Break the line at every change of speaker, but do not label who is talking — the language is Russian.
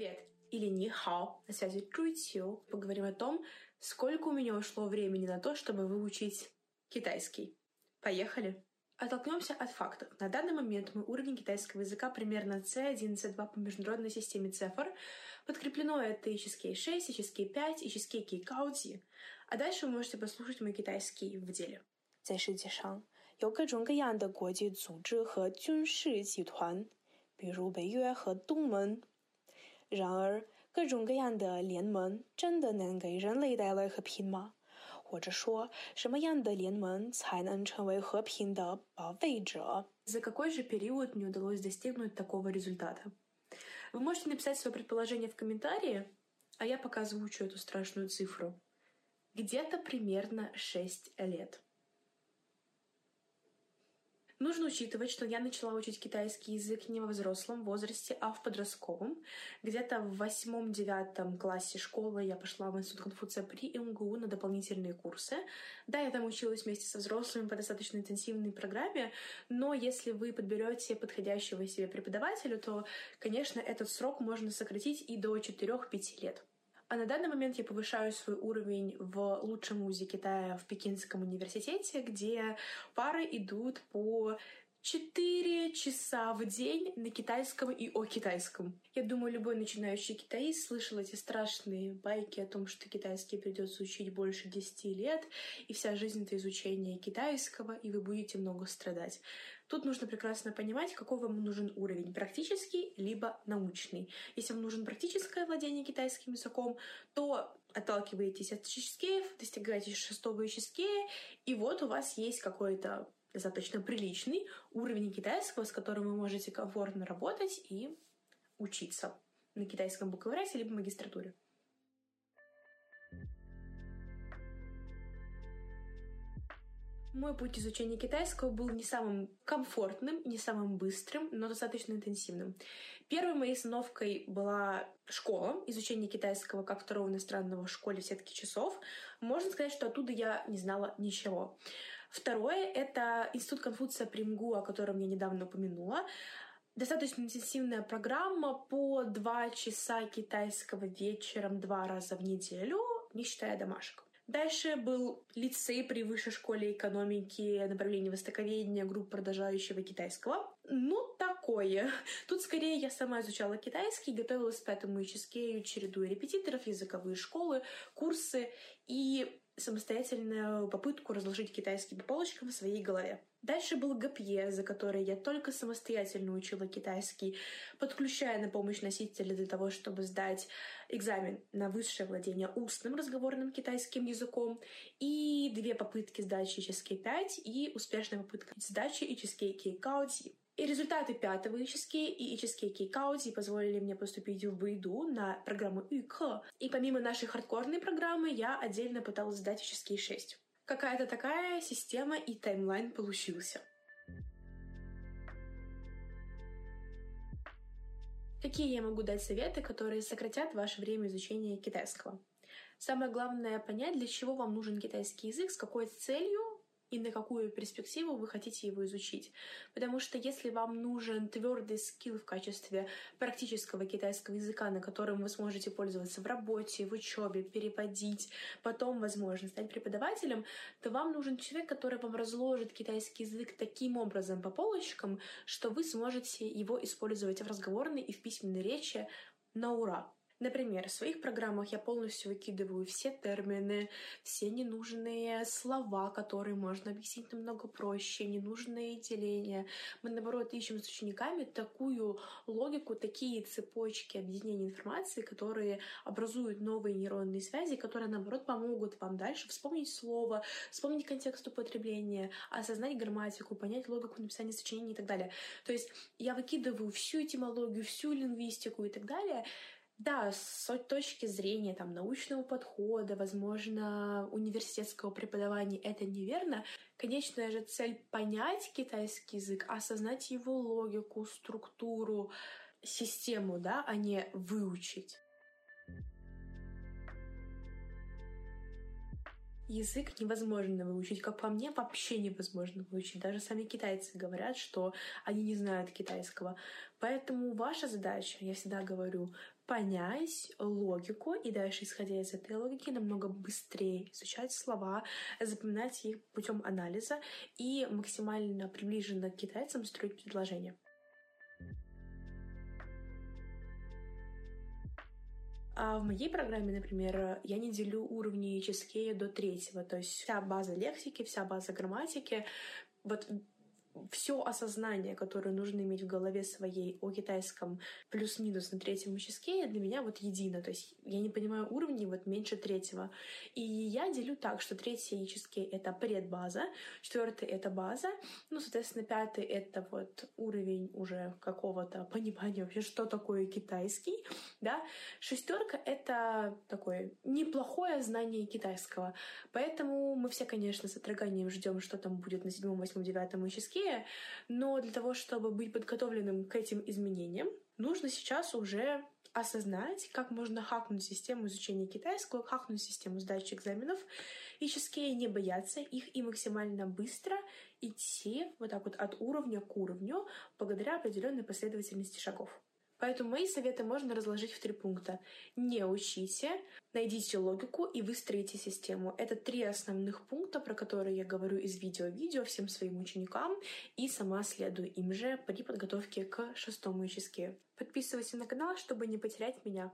Привет! Или не хао, на связи Чуйцю. Поговорим о том, сколько у меня ушло времени на то, чтобы выучить китайский. Поехали! Оттолкнемся от фактов. На данный момент мой уровень китайского языка примерно C1, C2 по международной системе цифр. Подкреплено это и HSK 6, HSK 5, HSK Kikaoji. А дальше вы можете послушать мой китайский в деле.
在世界上有各种各样的国际组织和军事集团，比如北约和东盟。 然而，各种各样的联盟真的能给人类带来和平吗？或者说，什么样的联盟才能成为和平的保卫者？
За какой же период мне удалось достигнуть такого результата? Вы можете написать свое предположение в комментарии, а я пока озвучу эту страшную цифру. Где-то примерно 6 лет. Нужно учитывать, что я начала учить китайский язык не во взрослом возрасте, а в подростковом. Где-то в восьмом-девятом классе школы я пошла в институт Конфуция при МГУ на дополнительные курсы. Да, я там училась вместе со взрослыми по достаточно интенсивной программе, но если вы подберете подходящего себе преподавателя, то, конечно, этот срок можно сократить и до 4-5 лет. А на данный момент я повышаю свой уровень в лучшем вузе Китая в Пекинском университете, где пары идут по 4 часа в день на китайском и о китайском. Я думаю, любой начинающий китаист слышал эти страшные байки о том, что китайский придется учить больше 10 лет, и вся жизнь — это изучение китайского, и вы будете много страдать. Тут нужно прекрасно понимать, какой вам нужен уровень — практический либо научный. Если вам нужен практическое владение китайским языком, то отталкиваетесь от чизкеев, достигаете шестого чизкея, и вот у вас есть какой-то достаточно приличный уровень китайского, с которым вы можете комфортно работать и учиться на китайском бакалавриате либо магистратуре. Мой путь изучения китайского был не самым комфортным, не самым быстрым, но достаточно интенсивным. Первой моей остановкой была школа, изучение китайского как второго иностранного в школе в сетке часов. Можно сказать, что оттуда я не знала ничего. Второе — это Институт Конфуция Примгу, о котором я недавно упомянула достаточно интенсивная программа по два часа китайского вечером два раза в неделю, не считая домашек. Дальше был лицей при высшей школе экономики, направление востоковедения, группа продолжающего китайского. Ну, такое. Тут скорее я сама изучала китайский, готовилась к пятому яческею, чередуя репетиторов, языковые школы, курсы и самостоятельную попытку разложить китайский по полочкам в своей голове. Дальше был ГПЕ, за который я только самостоятельно учила китайский, подключая на помощь носителя для того, чтобы сдать экзамен на высшее владение устным разговорным китайским языком, и две попытки сдачи HSK 5 и успешная попытка сдачи HSK Кейкаути. И результаты пятого HSK и HSK Кейкаути позволили мне поступить в Байду на программу ЮК. И помимо нашей хардкорной программы, я отдельно пыталась сдать HSK 6. Какая-то такая система и таймлайн получился. Какие я могу дать советы, которые сократят ваше время изучения китайского? Самое главное понять, для чего вам нужен китайский язык, с какой целью и на какую перспективу вы хотите его изучить. Потому что если вам нужен твердый скилл в качестве практического китайского языка, на котором вы сможете пользоваться в работе, в учебе, переводить, потом, возможно, стать преподавателем, то вам нужен человек, который вам разложит китайский язык таким образом по полочкам, что вы сможете его использовать в разговорной и в письменной речи на ура. Например, в своих программах я полностью выкидываю все термины, все ненужные слова, которые можно объяснить намного проще, ненужные деления. Мы, наоборот, ищем с учениками такую логику, такие цепочки объединения информации, которые образуют новые нейронные связи, которые, наоборот, помогут вам дальше вспомнить слово, вспомнить контекст употребления, осознать грамматику, понять логику написания сочинений и так далее. То есть я выкидываю всю этимологию, всю лингвистику и так далее, да, с точки зрения там, научного подхода, возможно, университетского преподавания это неверно. Конечная же цель — понять китайский язык, осознать его логику, структуру, систему, да, а не выучить. Язык невозможно выучить. Как по мне, вообще невозможно выучить. Даже сами китайцы говорят, что они не знают китайского. Поэтому ваша задача, я всегда говорю, понять логику и дальше, исходя из этой логики, намного быстрее изучать слова, запоминать их путем анализа и максимально приближенно к китайцам строить предложения. А в моей программе, например, я не делю уровни HSK до третьего, то есть вся база лексики, вся база грамматики, вот все осознание, которое нужно иметь в голове своей о китайском плюс-минус на третьем участке, для меня вот едино. То есть я не понимаю уровней вот меньше третьего. И я делю так, что третий участке — это предбаза, четвертый — это база, ну, соответственно, пятый — это вот уровень уже какого-то понимания вообще, что такое китайский, да. Шестерка — это такое неплохое знание китайского. Поэтому мы все, конечно, с отроганием ждем, что там будет на седьмом, восьмом, девятом участке, быстрее, но для того, чтобы быть подготовленным к этим изменениям, нужно сейчас уже осознать, как можно хакнуть систему изучения китайского, хакнуть систему сдачи экзаменов, и ческие не бояться их и максимально быстро идти вот так вот от уровня к уровню благодаря определенной последовательности шагов. Поэтому мои советы можно разложить в три пункта. Не учите, найдите логику и выстроите систему. Это три основных пункта, про которые я говорю из видео-видео всем своим ученикам и сама следую им же при подготовке к шестому яческе. Подписывайся на канал, чтобы не потерять меня.